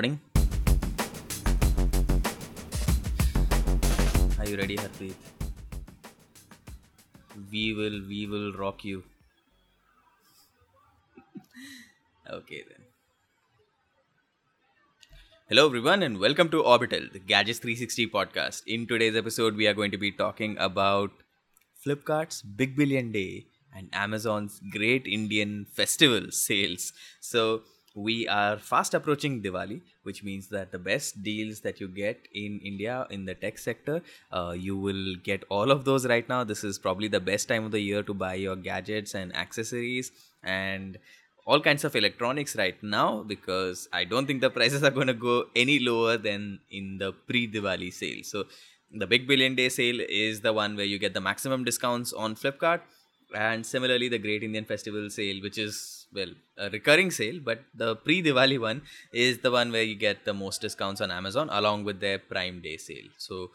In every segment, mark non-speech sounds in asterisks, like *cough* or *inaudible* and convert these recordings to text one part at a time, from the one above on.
Morning. Are you ready, Harpreet? We will, we will rock you. Okay then. Hello everyone and welcome to Orbital, the Gadgets 360 podcast. In today's episode, we are going to be talking about Flipkart's Big Billion Day and Amazon's Great Indian Festival *laughs* sales. So we are fast approaching Diwali, which means that the best deals that you get in India in the tech sector, uh, you will get all of those right now. This is probably the best time of the year to buy your gadgets and accessories and all kinds of electronics right now because I don't think the prices are going to go any lower than in the pre Diwali sale. So, the big billion day sale is the one where you get the maximum discounts on Flipkart, and similarly, the Great Indian Festival sale, which is well a recurring sale, but the pre Diwali one is the one where you get the most discounts on Amazon along with their Prime Day sale. So,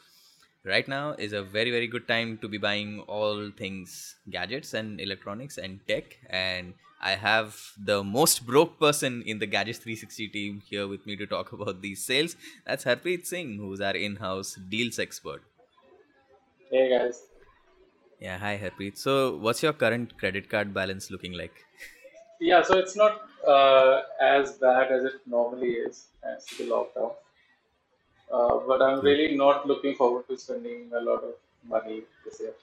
right now is a very very good time to be buying all things gadgets and electronics and tech. And i have the most broke person in the gadgets 360 team here with me to talk about these sales. That's harpreet singh who's our in-house deals expert. Hey guys. yeah hi harpreet. So what's your current credit card balance looking like Yeah, so it's not uh, as bad as it normally is as the lockdown. Uh, but I'm Hmm. really not looking forward to spending a lot of money this year.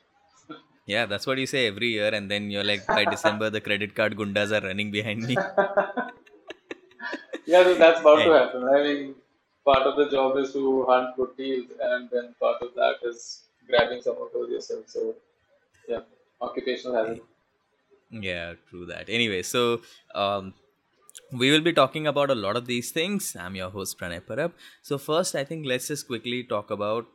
yeah that's what you say every year and then you're like by december the credit card gundas are running behind me *laughs* Yeah, so that's about to happen. I mean, part of the job is to hunt good deals, and then part of that is grabbing some of those yourself. So, yeah, occupational hazard. Yeah true that anyway so um we will be talking about a lot of these things. I'm your host Pranay Parab. So first, I think let's just quickly talk about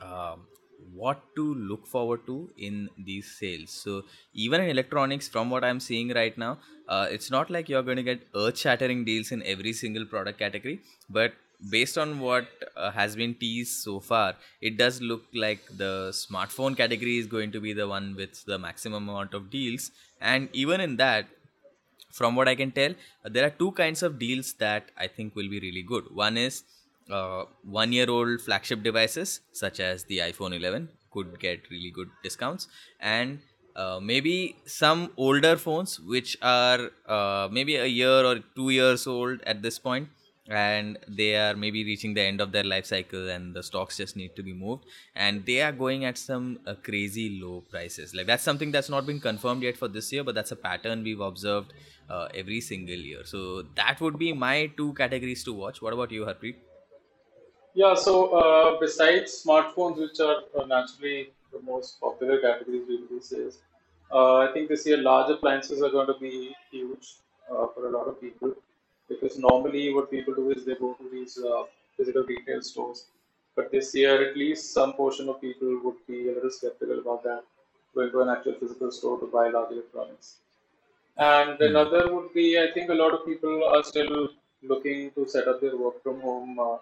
um, what to look forward to in these sales. So even in electronics, from what I'm seeing right now, uh, it's not like you're going to get earth-shattering deals in every single product category, but based on what uh, has been teased so far, it does look like the smartphone category is going to be the one with the maximum amount of deals. And even in that, from what I can tell, uh, there are two kinds of deals that I think will be really good. One is uh, one year old flagship devices, such as the iPhone 11, could get really good discounts, and uh, maybe some older phones which are uh, maybe a year or two years old at this point and they are maybe reaching the end of their life cycle and the stocks just need to be moved. And they are going at some uh, crazy low prices. Like that's something that's not been confirmed yet for this year but that's a pattern we've observed uh, every single year. So that would be my two categories to watch. What about you harpreet? Yeah, so uh, besides smartphones, which are uh, naturally the most popular categories these days, uh, I think this year large appliances are going to be huge uh, for a lot of people because normally what people do is they go to these uh, physical retail stores, but this year at least some portion of people would be a little skeptical about that, going to an actual physical store to buy large electronics. And hmm. another would be, I think a lot of people are still looking to set up their work from home uh,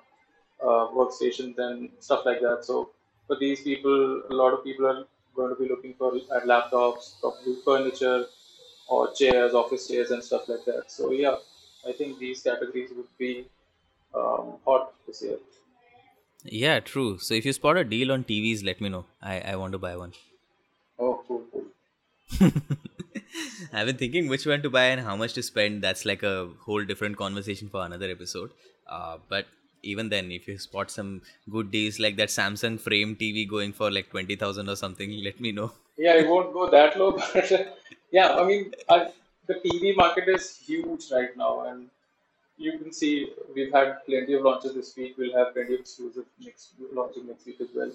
uh, workstations and stuff like that. So for these people, a lot of people are going to be looking for at laptops, probably furniture or chairs, office chairs and stuff like that. So yeah, I think these categories would be um, hot this year. yeah true so if you spot a deal on tvs let me know i i want to buy one Oh, cool, cool. *laughs* I've been thinking which one to buy and how much to spend. That's like a whole different conversation for another episode. Uh, but even then, if you spot some good deals like that Samsung frame TV going for like 20,000 or something, *laughs* let me know. Yeah, it won't go that low, *laughs* but yeah, I mean, I, the TV market is huge right now, and you can see we've had plenty of launches this week. We'll have plenty of exclusive next launching next week as well.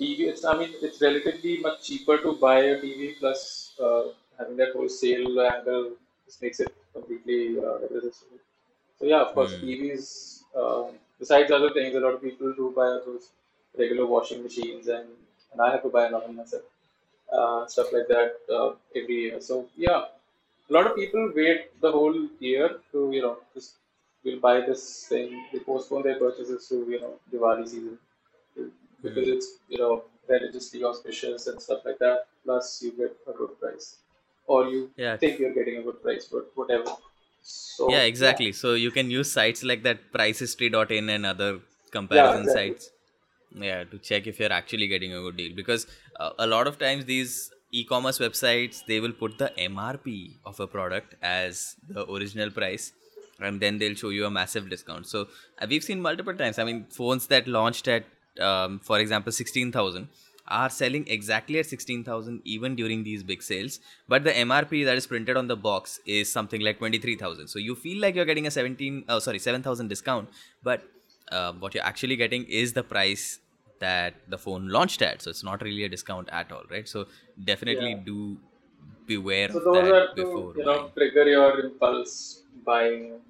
TV, it's I mean, it's relatively much cheaper to buy a TV plus uh, having that whole sale angle just makes it completely uh, irresistible. So yeah, of course, Hmm. TVs. Um, besides other things, a lot of people do buy those regular washing machines, and, and I have to buy another myself uh, stuff like that uh, every year. So yeah, a lot of people wait the whole year to you know just will buy this thing. They postpone their purchases to you know Diwali season because Hmm. it's you know religiously auspicious and stuff like that. Plus you get a good price, or you Yeah, think you're getting a good price, but whatever. So yeah yeah, exactly so you can use sites like that pricehistory.in and other yeah, comparison exactly. sites yeah to check if you're actually getting a good deal because uh, a lot of times these e-commerce websites they will put the mrp of a product as the original price and then they'll show you a massive discount. So uh, we've seen multiple times. I mean phones that launched at um, for example 16000 are selling exactly at 16000 even during these big sales. But the mrp that is printed on the box is something like 23000 so you feel like you're getting a 17 oh sorry 7000 discount but uh, what you're actually getting is the price that the phone launched at so it's not really a discount at all right so definitely Yeah. do beware So of those that are to before you know buying trigger your impulse buying.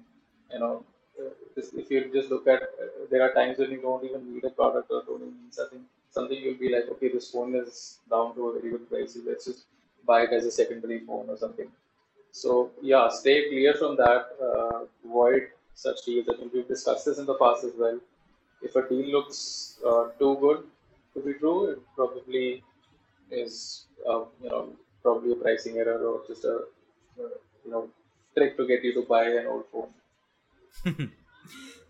You know, uh, if you just look at, uh, there are times when you don't even need a product or don't even need something. Something you'll be like, okay, this phone is down to a very good price. Let's just buy it as a secondary phone or something. So yeah, stay clear from that. Uh, avoid such deals. I think we've discussed this in the past as well. If a deal looks uh, too good to be true, it probably is uh, you know probably a pricing error or just a uh, you know trick to get you to buy an old phone. *laughs*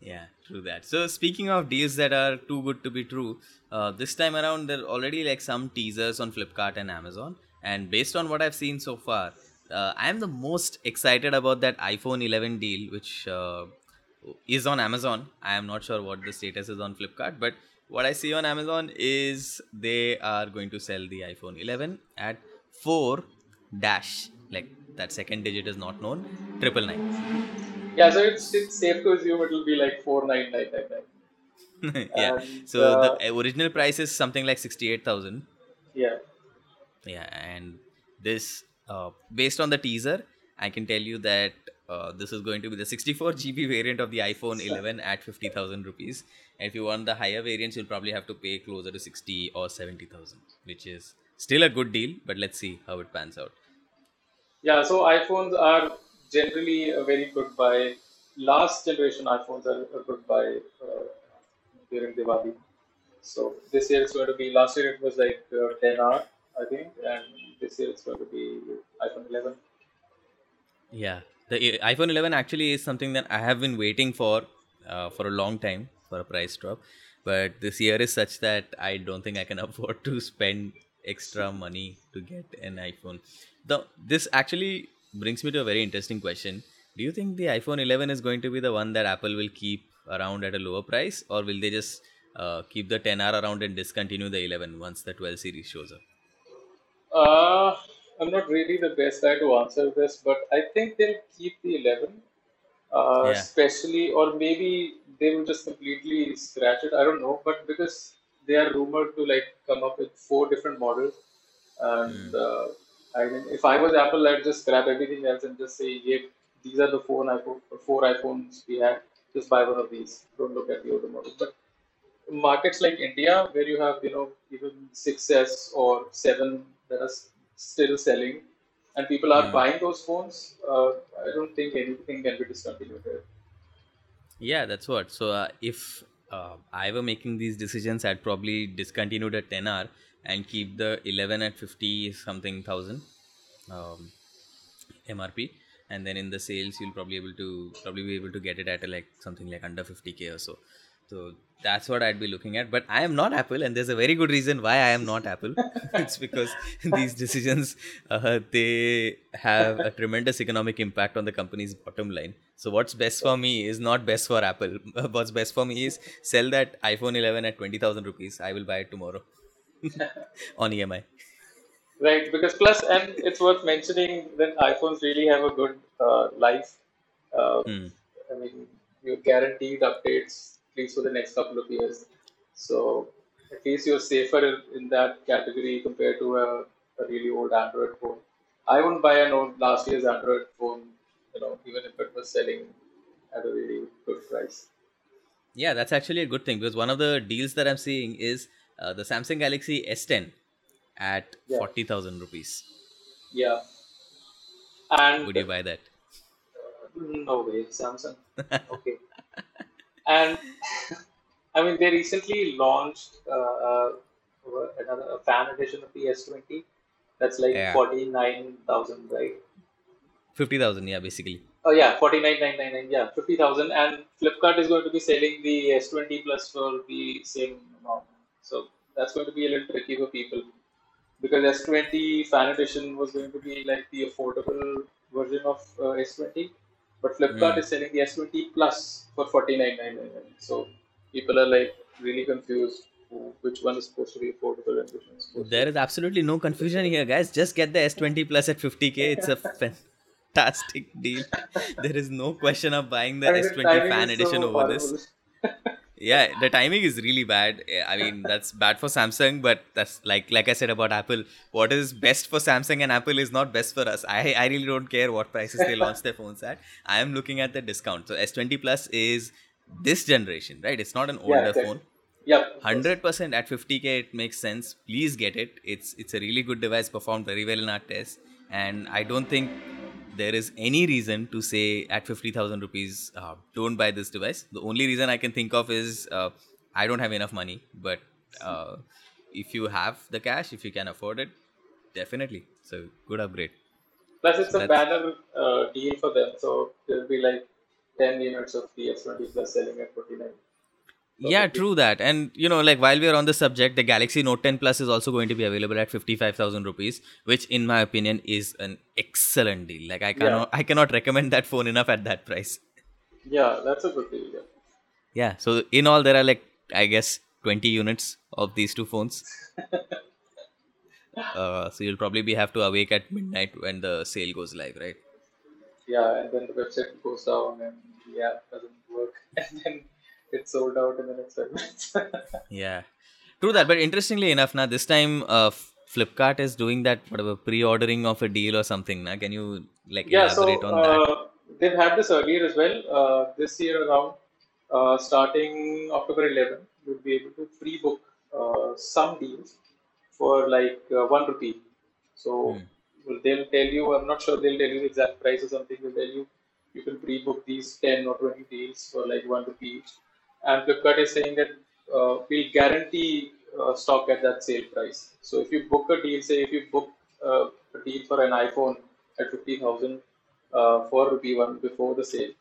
Yeah, true that. So speaking of deals that are too good to be true, uh, this time around there are already like some teasers on Flipkart and Amazon, and based on what I've seen so far, uh, I am the most excited about that iPhone 11 deal, which uh, is on Amazon. I am not sure what the status is on Flipkart, but what I see on Amazon is they are going to sell the iPhone 11 at four dash like that second digit is not known triple nine. Yeah, so it's it's safe to assume it will be like four nine nine nine nine. *laughs* yeah. And So the uh, original price is something like sixty-eight thousand. yeah, Yeah, and this, uh, based on the teaser, I can tell you that uh, this is going to be the sixty-four GB variant of the iPhone 11 at fifty thousand rupees. And if you want the higher variants, you'll probably have to pay closer to sixty or seventy thousand, which is still a good deal. But let's see how it pans out. yeah. So iPhones are generally a very good buy. Last generation iPhones are a good buy uh, during Diwali. So this year it's going to be. Last year it was like uh, 10R, I think, and this year it's going to be iPhone 11. Yeah, the iPhone 11 actually is something that I have been waiting for uh, for a long time for a price drop, but this year is such that I don't think I can *laughs* afford to spend extra money to get an iPhone. The this actually brings me to a very interesting question. Do you think the iPhone 11 is going to be the one that Apple will keep around at a lower price, or will they just uh, keep the 10R around and discontinue the 11 once the 12 series shows up? Uh, I'm not really the best guy to answer this, but I think they'll keep the 11, uh, Yeah. especially, or maybe they will just completely scratch it. I don't know, but because they are rumored to like come up with four different models, and Hmm. uh, I mean, if I was Apple, I'd just grab everything else and just say, "Yeah, these are the four iPhone, four iPhones we have. Just buy one of these. Don't look at the other models." But markets like India, where you have you know even 6s or 7 that are s- still selling, and people are Hmm. buying those phones, uh, I don't think anything can be discontinued here. Yeah, that's what. So uh, if uh, I were making these decisions, I'd probably discontinue the 10R and keep the 11 at 50 something thousand um, MRP. And then in the sales, you'll probably able to probably be able to get it at a, like something like under 50k or so. So that's what I'd be looking at. But I am not Apple, and there's a very good reason why I am not Apple. *laughs* it's because *laughs* these decisions uh, they have a tremendous economic impact on the company's bottom line. So what's best for me is not best for Apple. *laughs* What's best for me is sell that iPhone 11 at twenty thousand rupees. I will buy it tomorrow on EMI. Right, because plus, and it's worth mentioning that iPhones really have a good uh, life. Uh, Hmm. I mean, you're guaranteed updates at least for the next couple of years. So at least you're safer in that category compared to a, a really old Android phone. I wouldn't buy an old last year's Android phone, you know, even if it was selling at a really good price. Yeah, that's actually a good thing because one of the deals that I'm seeing is uh, the Samsung Galaxy S10 at Yeah, forty thousand rupees. yeah, and Would you buy that? *laughs* no way, Samsung. *laughs* Okay, and I mean they recently launched uh, uh, another a fan edition of the S20 that's like Yeah, forty nine thousand, right? fifty thousand. Yeah, basically. Oh yeah, forty nine nine nine nine. Yeah, fifty thousand. And Flipkart is going to be selling the S twenty plus for the same amount. So that's going to be a little tricky for people because S twenty fan edition was going to be like the affordable version of uh, S twenty, but Flipkart Hmm. is selling the S twenty plus for 49.99. So people are like really confused which one is supposed to be affordable and which one is supposed to. There is absolutely no confusion here, guys. Just get the S20 Plus at 50k. It's a *laughs* fantastic deal. There is no question of buying the I mean, S20 timing fan edition so over this. *laughs* Yeah, the timing is really bad. Eh, I mean, that's bad for Samsung, but that's like like I said about Apple. What is best for Samsung and Apple is not best for us. I I really don't care what prices they launch their phones at. I am looking at the discount. So S20 Plus is this generation, right? It's not an older exactly. phone. Yep. Hundred percent at fifty k, it makes sense. Please get it. It's it's a really good device. Performed very well in our test, and I don't think there is any reason to say at fifty thousand rupees, uh, don't buy this device. The only reason I can think of is uh, I don't have enough money. But uh, if you have the cash, if you can afford it, definitely. So good upgrade. Plus, it's So a banner uh, deal for them, so there'll be like 10 units of the S20 Plus selling at 49. Yeah, true that. And you know, like while we are on the subject, the Galaxy Note 10 Plus is also going to be available at 55,000 rupees, which in my opinion is an excellent deal. Like I Yeah, cannot I cannot recommend that phone enough at that price. yeah, that's a good deal. Yeah. Yeah, so in all there are like I guess 20 units of these two phones. *laughs* Uh, so you'll probably be have to awake at midnight when the sale goes live, right? yeah, and then the website goes down and the app doesn't work, *laughs* and then it's sold out in the next five minutes. *laughs* Yeah. True that, but interestingly enough, now this time uh, Flipkart is doing that whatever pre-ordering of a deal or something. Now, can you like yeah, so elaborate on that? uh, they've had this earlier as well. Uh, this year around, uh, starting October 11, you'll be able to pre-book uh, some deals for like uh, one rupee. So Hmm. they'll tell you, I'm not sure they'll tell you the exact price or something. They'll tell you you can pre-book these 10 or 20 deals for like one rupee each. And Flipkart is saying that uh, we'll guarantee uh, stock at that sale price. So if you book a deal, say if you book uh, a deal for an iPhone at 50,000 uh, for rupee one before the sale,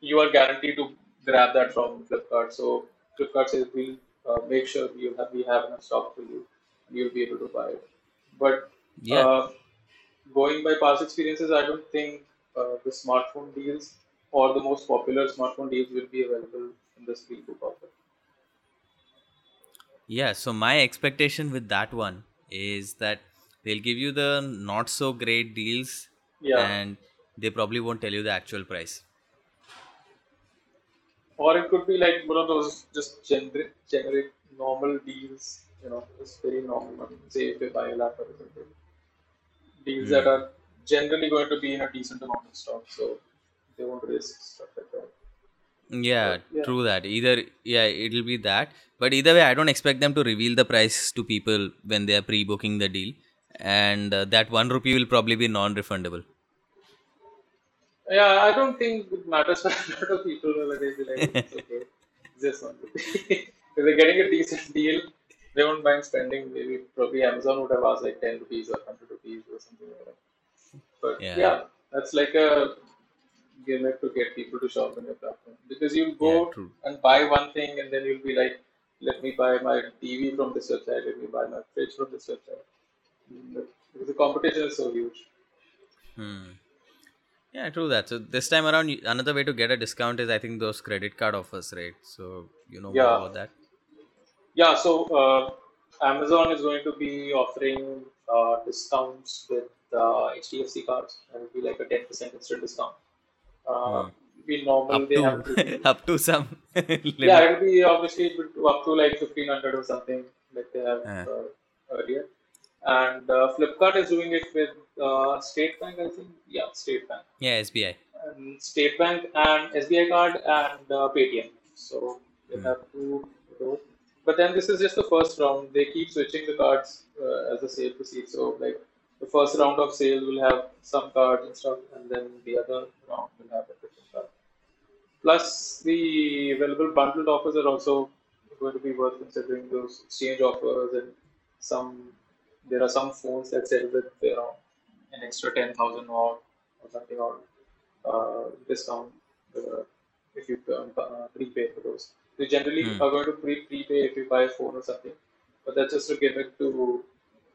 you are guaranteed to grab that from Flipkart. So Flipkart says we'll uh, make sure you have we have enough stock for you, and you'll be able to buy it. But Yeah. uh, going by past experiences, I don't think uh, the smartphone deals or the most popular smartphone deals will be available in offer. Yeah, so my expectation with that one is that they'll give you the not so great deals Yeah, and they probably won't tell you the actual price. or it could be like one of those just generic, generic normal deals. You know, just very normal. Say if you buy a laptop or something, deals that Hmm. are generally going to be in a decent amount of stock, so they won't risk stuff like that. Yeah, yeah, true that. Either yeah, it'll be that. But either way, I don't expect them to reveal the price to people when they are pre-booking the deal, and uh, that one rupee will probably be non-refundable. yeah, I don't think it matters *laughs* for a lot of people. Whether they be like, it's *laughs* okay, just one rupee. *laughs* if they're getting a decent deal, they won't mind spending. Maybe probably Amazon would have asked like ten rupees or hundred rupees or something like that. But Yeah, yeah, that's like a gimmick to get people to shop on your platform because you'll go true. and buy one thing and then you'll be like, let me buy my TV from this website, let me buy my fridge from this website. Because the competition is so huge. Hmm. Yeah, true that. So this time around, another way to get a discount is I think those credit card offers, right? So you know more about that. yeah. So uh, Amazon is going to be offering uh, discounts with uh, HDFC cards, and it'll be like a ten percent instant discount. Uh, Hmm. be normal. Up They to have to *laughs* up to some *laughs* Yeah, it'll be obviously up to like 1500 or something like they have Uh, uh, earlier. And uh, Flipkart is doing it with uh, State Bank, I think. Yeah, State Bank. yeah, SBI. And State Bank and SBI card and uh, Paytm. So they Hmm. have two of those. But then this is just the first round. They keep switching the cards uh, as the sale proceeds. So like the first round of sale will have some cards and stuff, and then the other round will have a different card. Plus, the available bundled offers are also going to be worth considering. Those exchange offers and some there are some phones that sell with you know an extra ten thousand or or something or uh, discount uh, if you uh, prepay for those. You generally Hmm. are going to pre prepay if you buy a phone or something, but that's just a gimmick to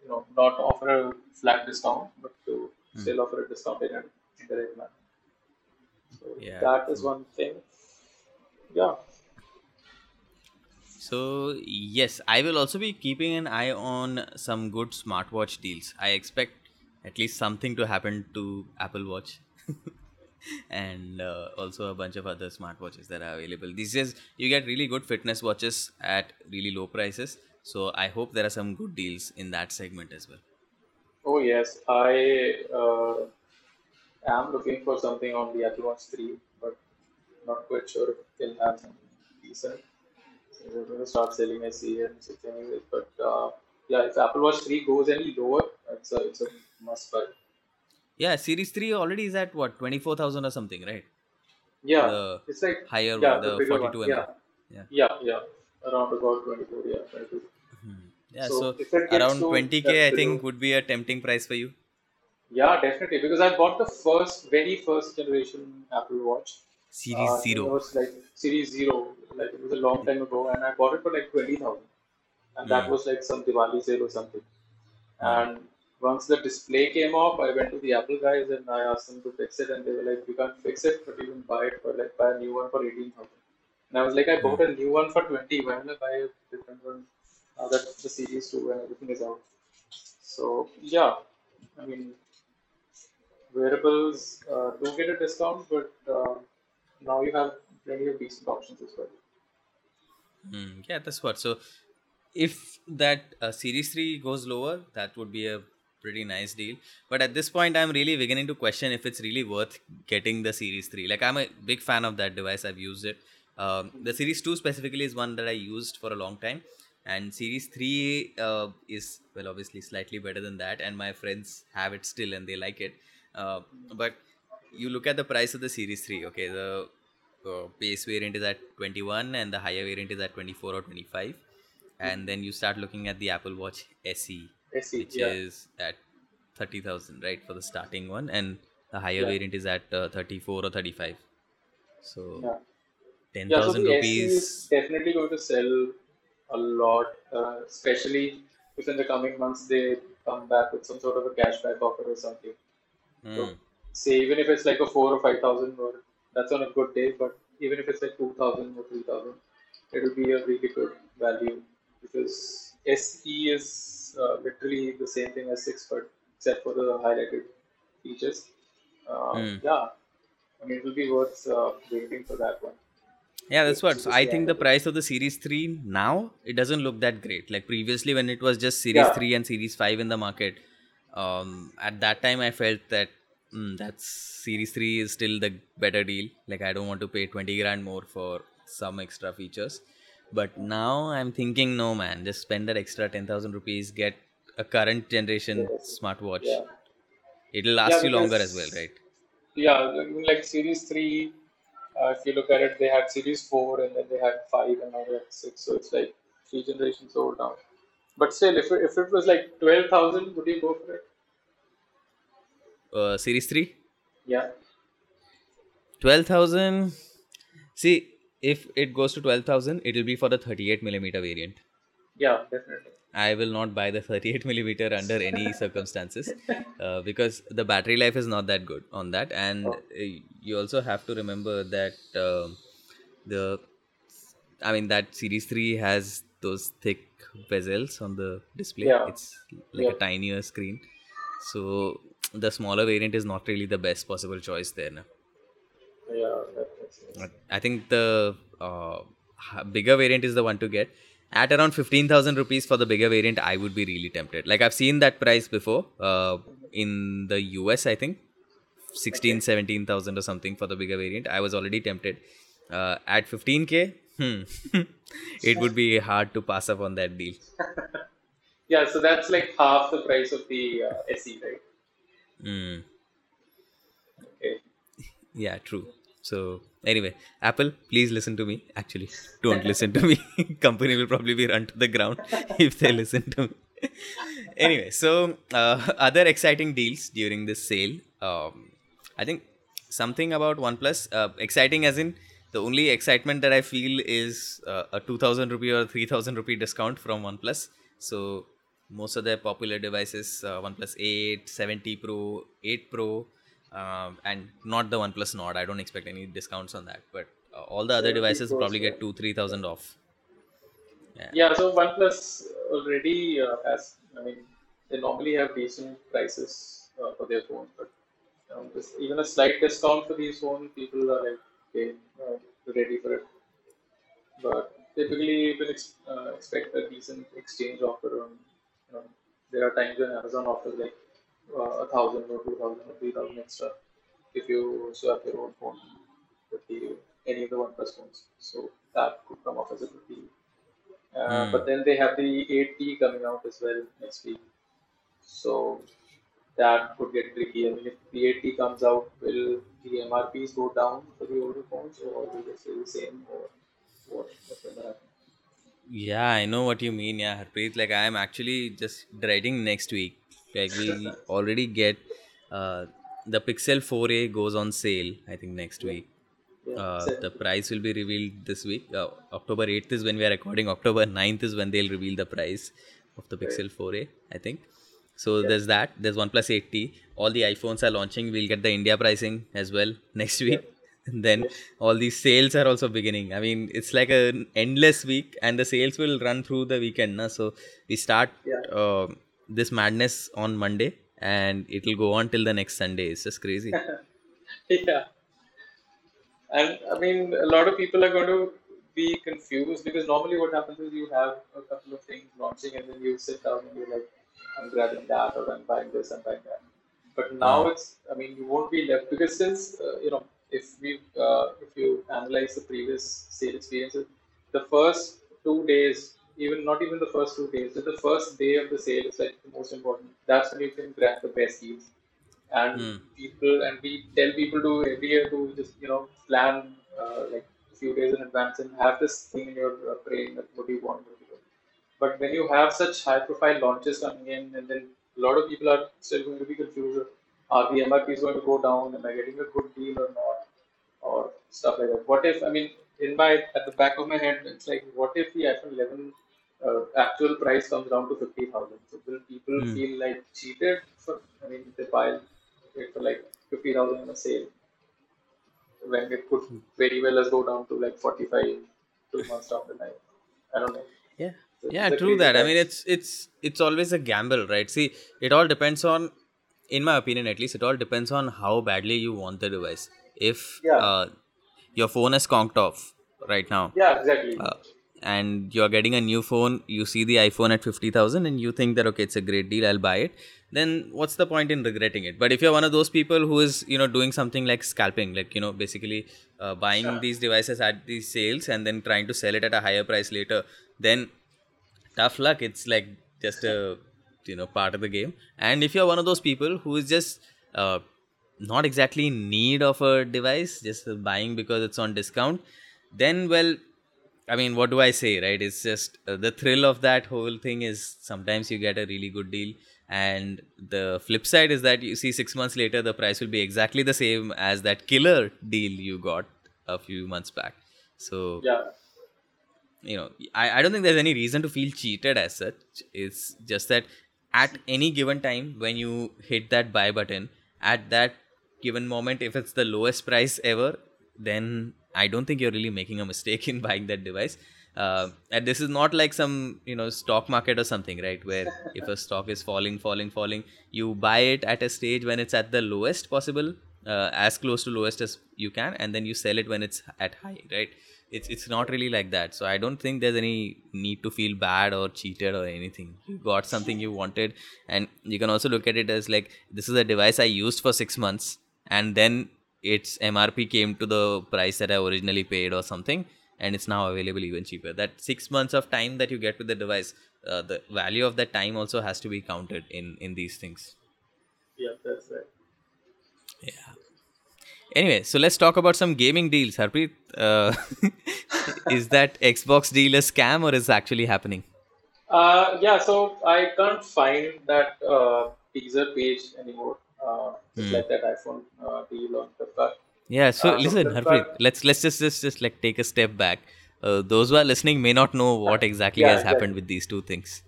you know not offer a flat discount, but to Hmm. still offer a discount in an indirect manner. So Yeah, that is one thing. Yeah. So yes, I will also be keeping an eye on some good smartwatch deals. I expect at least something to happen to Apple Watch. *laughs* and uh, also a bunch of other smartwatches that are available. These days, you get really good fitness watches at really low prices. So I hope there are some good deals in that segment as well. Oh yes, I uh, am looking for something on the Apple Watch 3, but not quite sure if they'll have something decent. So we're going to start selling SE and such anyways. But uh, yeah, if Apple Watch 3 goes any lower, it's a it's a must buy. Yeah, Series 3 already is at what, 24,000 or something, right? Yeah, The it's like higher yeah, one, the the 42 one. mm. Yeah, Yeah. yeah, yeah, around about 24. Yeah, 22. Yeah, So so if it gets around to 20k, that I think, below- would be a tempting price for you. Yeah, definitely. Because I bought the first, very first generation Apple Watch. Series Uh, 0. It was like Series Zero, like it was a long time ago, and I bought it for like twenty thousand, and that Hmm. was like some Diwali sale or something. And once the display came off, I went to the Apple guys and I asked them to fix it, and they were like, "We can't fix it, but you can buy it for like buy a new one for eighteen thousand. And I was like, "I bought a new one for twenty. Why I buy a different one now that the Series Two and everything is out?" So yeah, I mean, wearables uh, do get a discount, but uh, now you have plenty of decent options as well. Hmm, yeah, that's what. So, if that uh, Series 3 goes lower, that would be a pretty nice deal. But at this point, I'm really beginning to question if it's really worth getting the Series 3. Like, I'm a big fan of that device, I've used it. Um, the Series 2 specifically is one that I used for a long time. And Series 3 uh, is, well, obviously slightly better than that. And my friends have it still and they like it. Uh, but you look at the price of the Series 3, okay, the uh, base variant is at 21 and the higher variant is at 24 or 25 and then you start looking at the apple watch se SE, which yeah. is at 30000 right for the starting one and the higher Yeah. variant is at uh, 34 or 35 so Yeah. 10000 Yeah, so rupees definitely going to sell a lot, uh, especially if in the coming months they come back with some sort of a cashback offer or something. So, Hmm. say even if it's like a four or five thousand, or that's on a good day, but even if it's like two thousand or three thousand, it will be a really good value because SE is uh, literally the same thing as six, but except for the highlighted features. Hmm. Yeah, I mean it will be worth uh, waiting for that one. Yeah that's what. So i think the price of the series 3 now it doesn't look that great. Like previously when it was just series Yeah. 3 and series 5 in the market um at that time i felt that mm, that's series 3 is still the better deal. Like i don't want to pay 20 grand more for some extra features. But now i'm thinking no man just spend that extra 10000 rupees get a current generation Yes. smartwatch. Yeah. it'll last Yeah, you longer as well right? Yeah, like Series 3, uh, if you look at it, they had Series 4 and then they had 5 and now they have 6. So it's like three generations old now. But still, if it, if it was like 12,000, would you go for it? uh, series 3 Yeah. 12000 see if it goes to 12000 it will be for the 38 millimeter variant Yeah, definitely. I will not buy the *laughs* 38 millimeter under *laughs* any circumstances uh, because the battery life is not that good on that and Oh. uh, you also have to remember that um the i mean that series 3 has those thick bezels on the display Yeah. it's like Yeah. a tinier screen so the smaller variant is not really the best possible choice there now. Yeah, that makes sense. I think the uh, bigger variant is the one to get. At around 15,000 rupees for the bigger variant, I would be really tempted. Like I've seen that price before uh, in the US, I think 16, 17,000 or something for the bigger variant. I was already tempted. Uh, at 15k, hmm, *laughs* it would be hard to pass up on that deal. *laughs* Yeah, so that's like half the price of the uh, SE, right? Hmm. Okay. *laughs* Yeah, true. So anyway, Apple, please listen to me. Actually, don't listen to me. *laughs* Company will probably be run to the ground *laughs* if they listen to me. *laughs* anyway, so uh, other exciting deals during this sale. Um, I think something about OnePlus uh, exciting as in the only excitement that I feel is uh, a 2000 rupee or 3000 rupee discount from OnePlus. So most of their popular devices, uh, OnePlus 8, 7T Pro, 8 Pro, um, and not the OnePlus Nord. I don't expect any discounts on that, but uh, all the other 70 devices Pro, probably get two, three thousand off. Yeah, so OnePlus already uh, has, I mean, they normally have decent prices uh, for their phones, but um, even a slight discount for these phones, people are like, okay, uh, ready for it. But typically, you can ex- uh, expect a decent exchange offer. On, there are times when Amazon offers like a thousand or two thousand or three thousand extra if you swap your own phone with the, any of the OnePlus phones. So that could come off as a good deal. Uh, Hmm. But then they have the 8T coming out as well next week. So that could get tricky. I mean, if the 8T comes out, will the MRPs go down for the older phones or will they stay the same or what? What's going to happen? Yeah, I know what you mean. Yeah, Harpreet. Like I am actually just dreading next week. Like we already get uh, the Pixel 4a goes on sale. I think next week. Yeah, Uh, the price will be revealed this week. Uh, October 8th is when we are recording. October 9th is when they'll reveal the price of the Pixel 4a. I think. So there's that. There's OnePlus 8T. All the iPhones are launching. We'll get the India pricing as well *laughs* next week. And then all these sales are also beginning. I mean, it's like an endless week, and the sales will run through the weekend. Na? So we start Yeah. uh, this madness on Monday, and it will go on till the next Sunday. It's just crazy. *laughs* yeah. And I mean, a lot of people are going to be confused because normally what happens is you have a couple of things launching and then you sit down and you're like, I'm grabbing that or I'm buying this, I'm buying that. But now Hmm. it's, I mean, you won't be left because since, uh, you know, if we, uh, if you analyze the previous sale experiences, the first two days, even not even the first two days, but the first day of the sale is like the most important. That's when you can grab the best deals. And Hmm. people and we tell people to every year to just you know plan uh, like a few days in advance and have this thing in your uh, brain that what do you want but when you have such high profile launches coming in and then a lot of people are still going to be confused are the MRPs going to go down? Am I getting a good deal or not? Or stuff like that. What if I mean in my at the back of my head it's like what if the iPhone 11 uh, actual price comes down to 50,000 so will people Hmm. feel like cheated for I mean they buy it for like 50,000 in a sale when it could very well as go down to like 45 two months down the line. I don't know. Yeah. Yeah, true that. I mean, it's it's it's always a gamble, right? See, it all depends on, in my opinion, at least, it all depends on how badly you want the device. If Yeah. uh, your phone is conked off right now, Yeah, exactly. uh, and you're getting a new phone, you see the iPhone at fifty thousand, and you think that okay, it's a great deal, I'll buy it. Then what's the point in regretting it? But if you're one of those people who is you know doing something like scalping, like you know basically uh, buying Sure. these devices at these sales and then trying to sell it at a higher price later, then tough luck. It's like just a you know part of the game. And if you're one of those people who is just uh, not exactly in need of a device, just buying because it's on discount, then well, I mean, what do I say, right? It's just uh, the thrill of that whole thing is sometimes you get a really good deal, and the flip side is that you see six months later the price will be exactly the same as that killer deal you got a few months back. So yeah. you know I, I don't think there's any reason to feel cheated as such it's just that at any given time when you hit that buy button at that given moment if it's the lowest price ever then i don't think you're really making a mistake *laughs* in buying that device. Uh, and this is not like some you know stock market or something right? Where if a stock is falling falling falling you buy it at a stage when it's at the lowest possible uh, as close to lowest as you can and then you sell it when it's at high right? It's it's not really like that. So i don't think there's any need to feel bad or cheated or anything. You got something you wanted and you can also look at it as like this is a device i used for 6 months and then its mrp came to the price that i originally paid or something and it's now available even cheaper that 6 months of time that you get with the device uh, the value of that time also has to be counted in in these things Yeah, that's right. yeah. Anyway, so let's talk about some gaming deals. Harpreet, uh, *laughs* is that Xbox deal a scam or is it actually happening? Uh, yeah, so I can't find that uh, teaser page anymore. Uh, just Hmm. like that iPhone uh, deal on Flipkart. Yeah, so Uh, so listen, Harpreet, let's let's just just just like take a step back. Uh, those who are listening may not know what exactly yeah, has happened with these two things.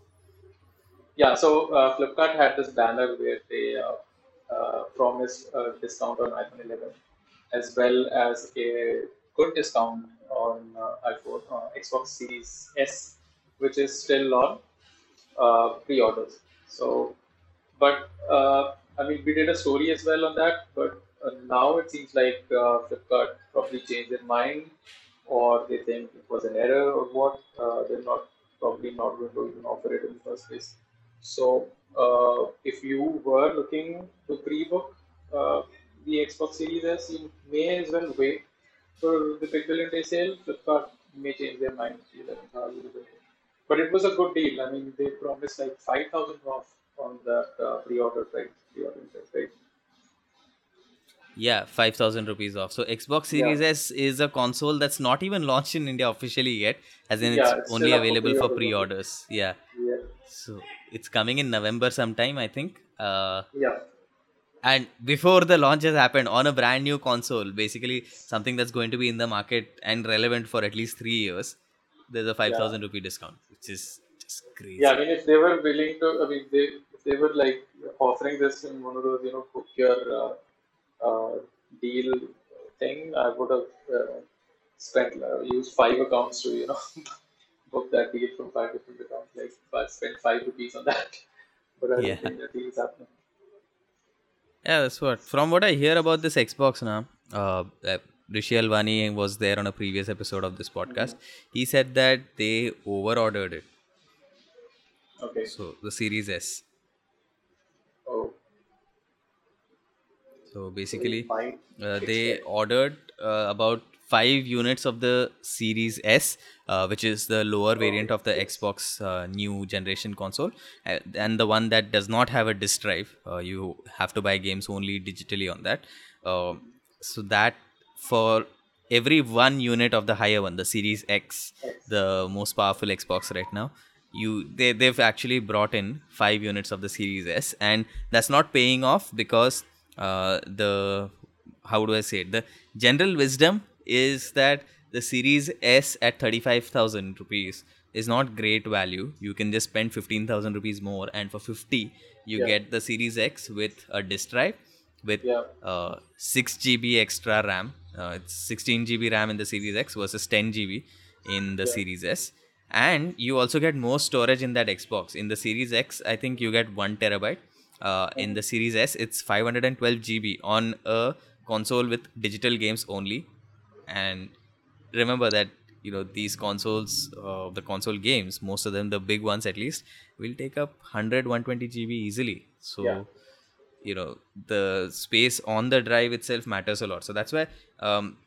Yeah, so uh, Flipkart had this banner where they uh, uh, promised a discount on iPhone 11 as well as a good discount on uh, iPhone uh, Xbox Series S, which is still on uh, pre-orders. So, but uh, I mean, we did a story as well on that, but uh, now it seems like uh, Flipkart probably changed their mind, or they think it was an error, or what. Uh, they're not probably not going to even offer it in the first place. So, uh, if you were looking to pre-book uh, the Xbox Series S, you may as well wait for the Big Billion Day sale. Flipkart may change their mind. But it was a good deal. I mean, they promised like 5,000 off on that uh, pre-order price. Pre-order price, right? Yeah, 5000 rupees off. So Xbox Yeah. Series S is a console that's not even launched in India officially yet, as in it's Yeah, it's only up for available for pre-orders Yeah. Yeah. So it's coming in November sometime, I think. Uh, Yeah. and before the launch has happened on a brand new console, basically something that's going to be in the market and relevant for at least three years, there's a Yeah. 5000 rupee discount, which is crazy. Yeah. I mean, if they were willing to, I mean, they they were like offering this in one of those, you know, book your uh, uh, deal thing, I would have uh, spent uh, used five accounts to, you know, *laughs* book that deal from five different accounts. Like, I spent five rupees on that, *laughs* but I don't Yeah. think that deal is happening. Yeah, that's what. From what I hear about this Xbox now, uh, Rishi Alwani was there on a previous episode of this podcast. He said that they over ordered it. Okay. So the Series S. Oh, So basically, uh, they ordered uh, about five units of the Series S, uh, which is the lower Oh, variant of the. Xbox uh, new generation console, uh, and the one that does not have a disk drive. Uh, you have to buy games only digitally on that. So that for every one unit of the higher one, the Series X. the most powerful Xbox right now, you they they've actually brought in five units of the Series S, and that's not paying off because uh, the how do I say it? The general wisdom is that the Series S at thirty five thousand rupees is not great value. You can just spend fifteen thousand rupees more, and for fifty you Yeah. get the Series X with a disk drive with Yeah. uh, 6 GB extra RAM. Uh, it's 16 GB RAM in the Series X versus 10 GB in the Yeah. Series S. And you also get more storage in that Xbox. In the Series X, I think you get 1 terabyte. Uh, in the Series S, it's 512 GB on a console with digital games only. And remember that you know these consoles uh, the console games most of them the big ones at least will take up 100 120 gb easily so Yeah. you know the space on the drive itself matters a lot so that's why um,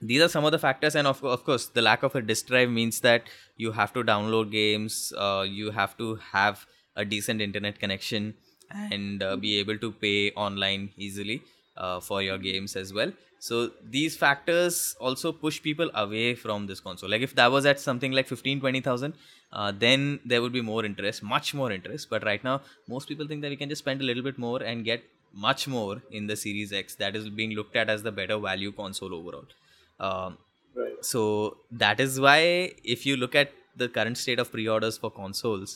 these are some of the factors and of, of course the lack of a disk drive means that you have to download games uh, you have to have a decent internet connection and uh, be able to pay online easily uh, for your games as well. So these factors also push people away from this console. Like if that was at something like 15 20000 uh, then there would be more interest much more interest. But right now most people think that we can just spend a little bit more and get much more in the series x that is being looked at as the better value console overall um, Right. so that is why if you look at the current state of pre-orders for consoles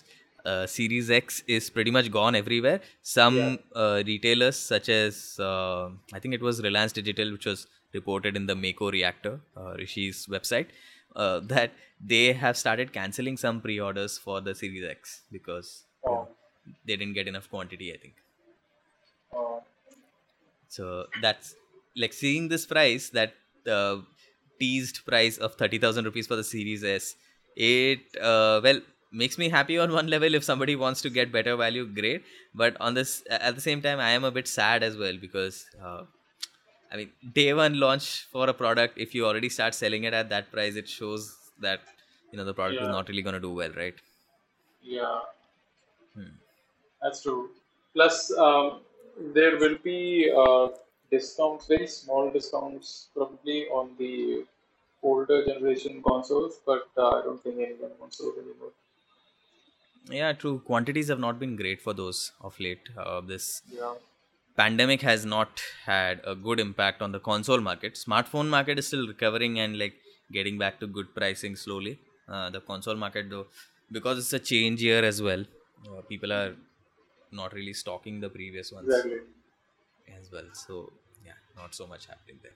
uh, series x is pretty much gone everywhere some Yeah. uh, retailers such as uh, i think it was reliance digital which was reported in the mako reactor uh, rishi's website uh, *laughs* that they have started canceling some pre-orders for the series x because Oh. they didn't get enough quantity i think Oh. so that's like seeing this price, that uh, teased price of 30,000 rupees for the Series S. It, uh, well, makes me happy on *laughs* one level if somebody wants to get better value, great. But on this, at the same time, I am a bit sad as well because, uh, I mean, day one launch for a product, if you already start selling it at that price, it shows that, you know, the product is not really going to do well, right? Yeah. Hmm. That's true. Plus, um, there will be uh, discounts, very small discounts, probably on the older generation consoles, but uh, I don't think anyone wants those anymore. Yeah, true. Quantities have not been great for those of late. Uh, this Yeah. pandemic has not had a good impact on the console market. Smartphone market is still recovering and like getting back to good pricing slowly. Uh, the console market though, because it's a change year as well, uh, people are not really stocking the previous ones Exactly. as well. So not so much happening there.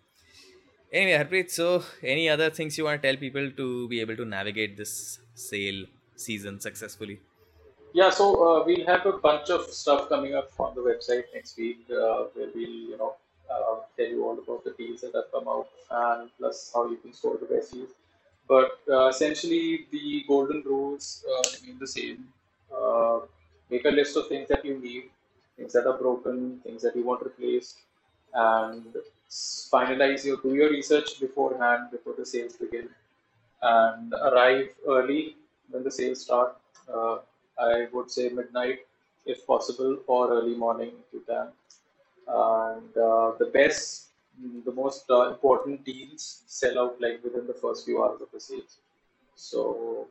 Anyway, Harpreet, so any other things you want to tell people to be able to navigate this sale season successfully? Yeah, so uh, we'll have a bunch of stuff coming up on the website next week uh, where we'll, you know, uh, tell you all about the deals that have come out and plus how you can score the best deals. But uh, essentially, the golden rules uh, remain the same. Uh, make a list of things that you need, things that are broken, things that you want replaced, and finalize your do your research beforehand before the sales begin and arrive early when the sales start. Uh, I would say midnight if possible, or early morning if you can. And uh, the best, the most uh, important deals sell out like within the first few hours of the sales. So,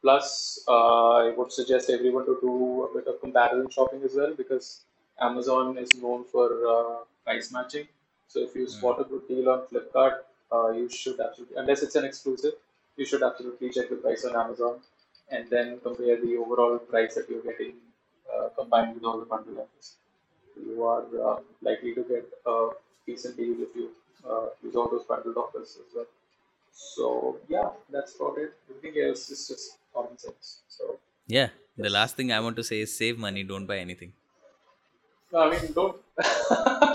plus, uh, I would suggest everyone to do a bit of comparison shopping as well because Amazon is known for uh, price matching. So, if you spot a good deal on Flipkart, uh, you should absolutely, unless it's an exclusive, you should absolutely check the price on Amazon and then compare the overall price that you're getting uh, combined with all the bundle offers. You are uh, likely to get a decent deal if you uh, use all those bundled offers as well. So yeah, that's about it. Everything else is just common sense. So Yeah, the yes, last thing I want to say is save money, don't buy anything. no, I mean don't. *laughs*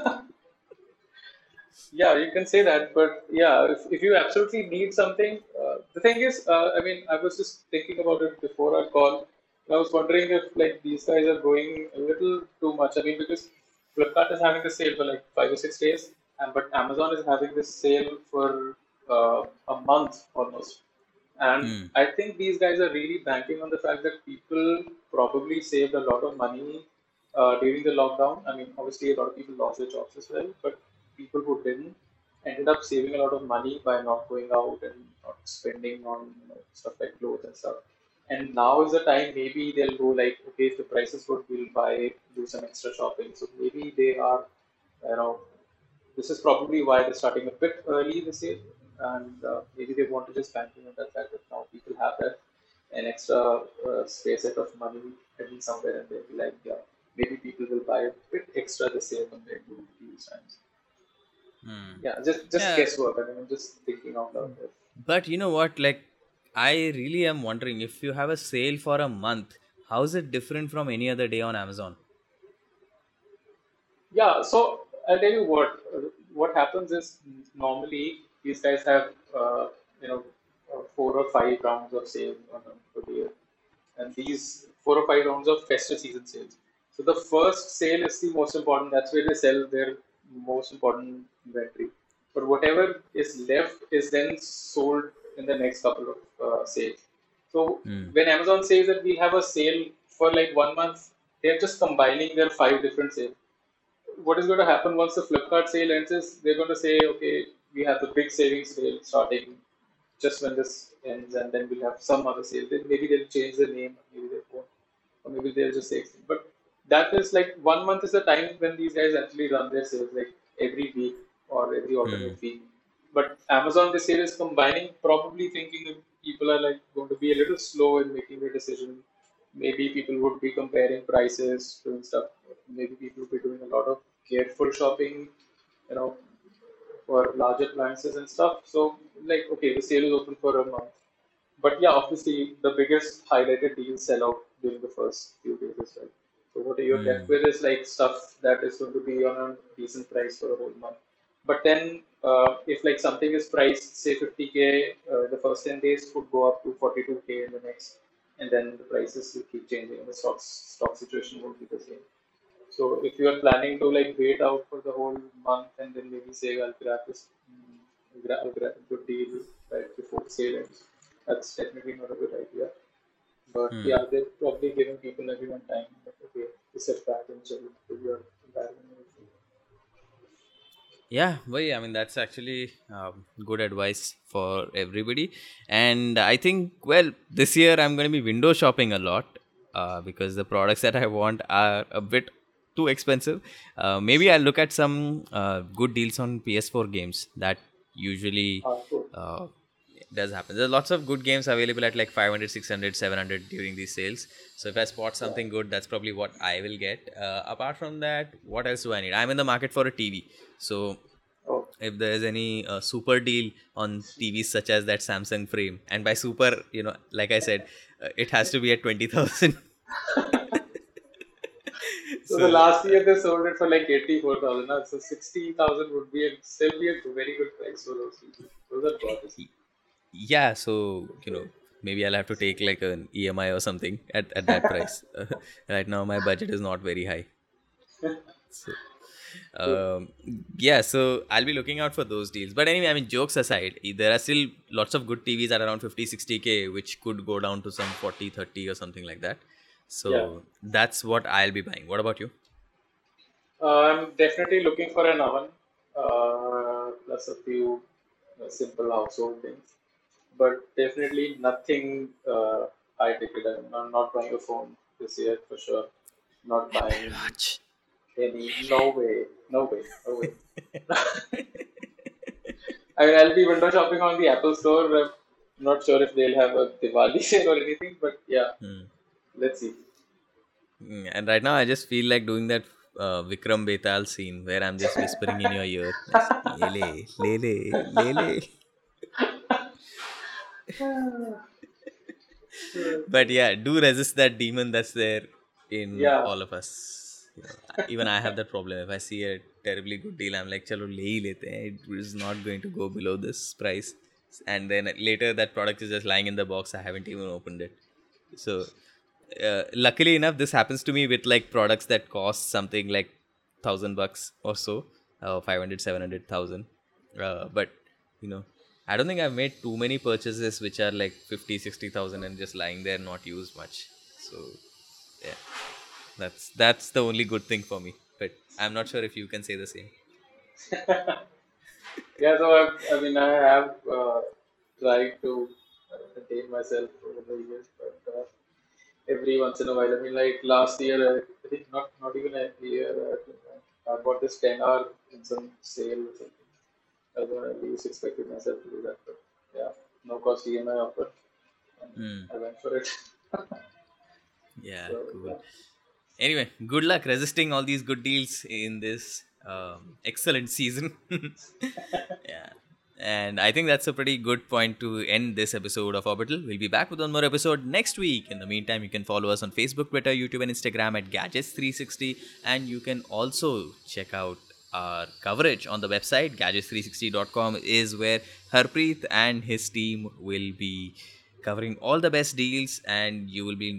yeah, you can say that, but yeah, if, if you absolutely need something, uh, the thing is, uh, I mean, I was just thinking about it before our call. I was wondering if like these guys are going a little too much. I mean, because Flipkart is having the sale for like five or six days, and but Amazon is having this sale for uh, a month almost. And Hmm. I think these guys are really banking on the fact that people probably saved a lot of money uh, during the lockdown. I mean, obviously, a lot of people lost their jobs as well, but people who didn't ended up saving a lot of money by not going out and not spending on you know, stuff like clothes and stuff. And now is the time maybe they'll go like, okay, if the price is good, we'll buy, do some extra shopping. So maybe they are, you know, this is probably why they're starting a bit early this year, and uh, maybe they want to just bank on that fact that now people have that an extra uh, set of money hidden somewhere, and they'll be like, yeah, maybe people will buy a bit extra this year compared to previous times. Hmm. Yeah, just just Yeah, guesswork. I mean, I'm just thinking out loud. But you know what? Like, I really am wondering if you have a sale for a month, how is it different from any other day on Amazon? Yeah, so I'll tell you what uh, what happens is normally these guys have uh, you know uh, four or five rounds of sale on a per year, and these four or five rounds of festive season sales. So the first sale is the most important. That's where they sell their most important inventory. But whatever is left is then sold in the next couple of uh, sales. So Hmm. when Amazon says that we have a sale for like one month, they're just combining their five different sales what is going to happen once the Flipkart sale ends is they're going to say, okay, we have the big savings sale starting just when this ends, and then we'll have some other sale. Then maybe they'll change the name, maybe they won't, or maybe they'll just say. But that is like one month is the time when these guys actually run their sales, like every week or every alternate hmm. week. But Amazon this year is combining, probably thinking that people are like going to be a little slow in making their decision. Maybe people would be comparing prices, doing stuff. Maybe people would be doing a lot of careful shopping, you know, for large appliances and stuff. So, like, okay, the sale is open for a month. But yeah, obviously, the biggest highlighted deals sell out during the first few days as well. So, what you're Hmm. left with is like stuff that is going to be on a decent price for a whole month. But then, uh, if like something is priced, say 50k, uh, the first 10 days could go up to 42k in the next, and then the prices will keep changing, the stocks stock situation won't be the same. So if you are planning to like wait out for the whole month and then maybe say I'll grab this mm, grab, grab a good deal right before sale ends, that's definitely not a good idea. But Hmm. yeah, they're probably giving people everyone time. But okay, to sit back and chill with your environment. Yeah, well, yeah, I mean, that's actually um, good advice for everybody. And I think, well, this year I'm going to be window shopping a lot uh, because the products that I want are a bit too expensive. Uh, maybe I'll look at some uh, good deals on PS4 games that usually Ah, uh, does happen. There's lots of good games available at like 500, 600, 700 during these sales. So if I spot something good, that's probably what I will get. Uh, apart from that, what else do I need? I'm in the market for a TV. So Oh, if there is any uh, super deal on TVs such as that Samsung frame, and by super, you know, like I said, uh, it has to be at 20,000. *laughs* so, the last year they sold it for like eighty-four thousand. So sixty thousand would be a, still be a very good price for those. people. Those are. Yeah so you know maybe i'll have to take like an emi or something at, at that price. Uh, *laughs* *laughs* right now my budget is not very high. So um, yeah so i'll be looking out for those deals. But anyway i mean jokes aside there are still lots of good tvs at around 50 60k which could go down to some 40 30 or something like that. So Yeah. that's what i'll be buying. What about you? Uh, I'm definitely looking for an oven, uh, plus a few uh, simple household things, but definitely nothing uh, high ticket. I'm I'm not buying a phone this year for sure. Not buying Watch. any. No way. No way. No way. *laughs* I mean, I'll be window shopping on the Apple Store. I'm not sure if they'll have a Diwali *laughs* sale or anything, but yeah, Hmm. let's see. Mm, And right now, I just feel like doing that uh, Vikram Betal scene where I'm just whispering in your ear, *laughs* Lele, Lele, Lele. *laughs* But yeah, do resist that demon that's there in Yeah. all of us. You know, even I have that problem. If I see a terribly good deal, I'm like, chalo, le hi lete hain. It is not going to go below this price. And then later, that product is just lying in the box. I haven't even opened it. So, uh, luckily enough, this happens to me with like products that cost something like thousand bucks or so, uh, 500, 700,000. Uh, but you know, I don't think I've made too many purchases which are like 50, 60,000 and just lying there not used much. So, yeah, that's that's the only good thing for me. But I'm not sure if you can say the same. *laughs* Yeah, so I, I mean, I have uh, tried to uh, contain myself over the years, but uh, every once in a while, I mean, like last year, I, I think not not even a year, uh, I bought this 10 hour in some sale or something. I don't know, I least expected myself to do that, but yeah, no cost EMI offer. Hmm. I went for it. *laughs* Yeah, So, cool. yeah. Anyway, good luck resisting all these good deals in this um, excellent season. *laughs* yeah. And I think that's a pretty good point to end this episode of Orbital. We'll be back with one more episode next week. In the meantime, you can follow us on Facebook, Twitter, YouTube, and Instagram at Gadgets360. And you can also check out our coverage on the website, gadgets360.com, is where Harpreet and his team will be covering all the best deals, and you will be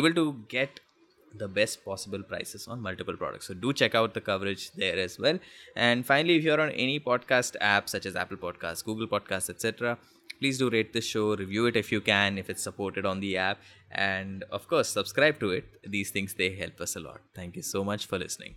able to get the best possible prices on multiple products. So do check out the coverage there as well. And finally, if you're on any podcast app such as Apple Podcasts, Google Podcasts, etc., please do rate the show, review it if you can, if it's supported on the app, and of course, subscribe to it. These things they help us a lot. Thank you so much for listening.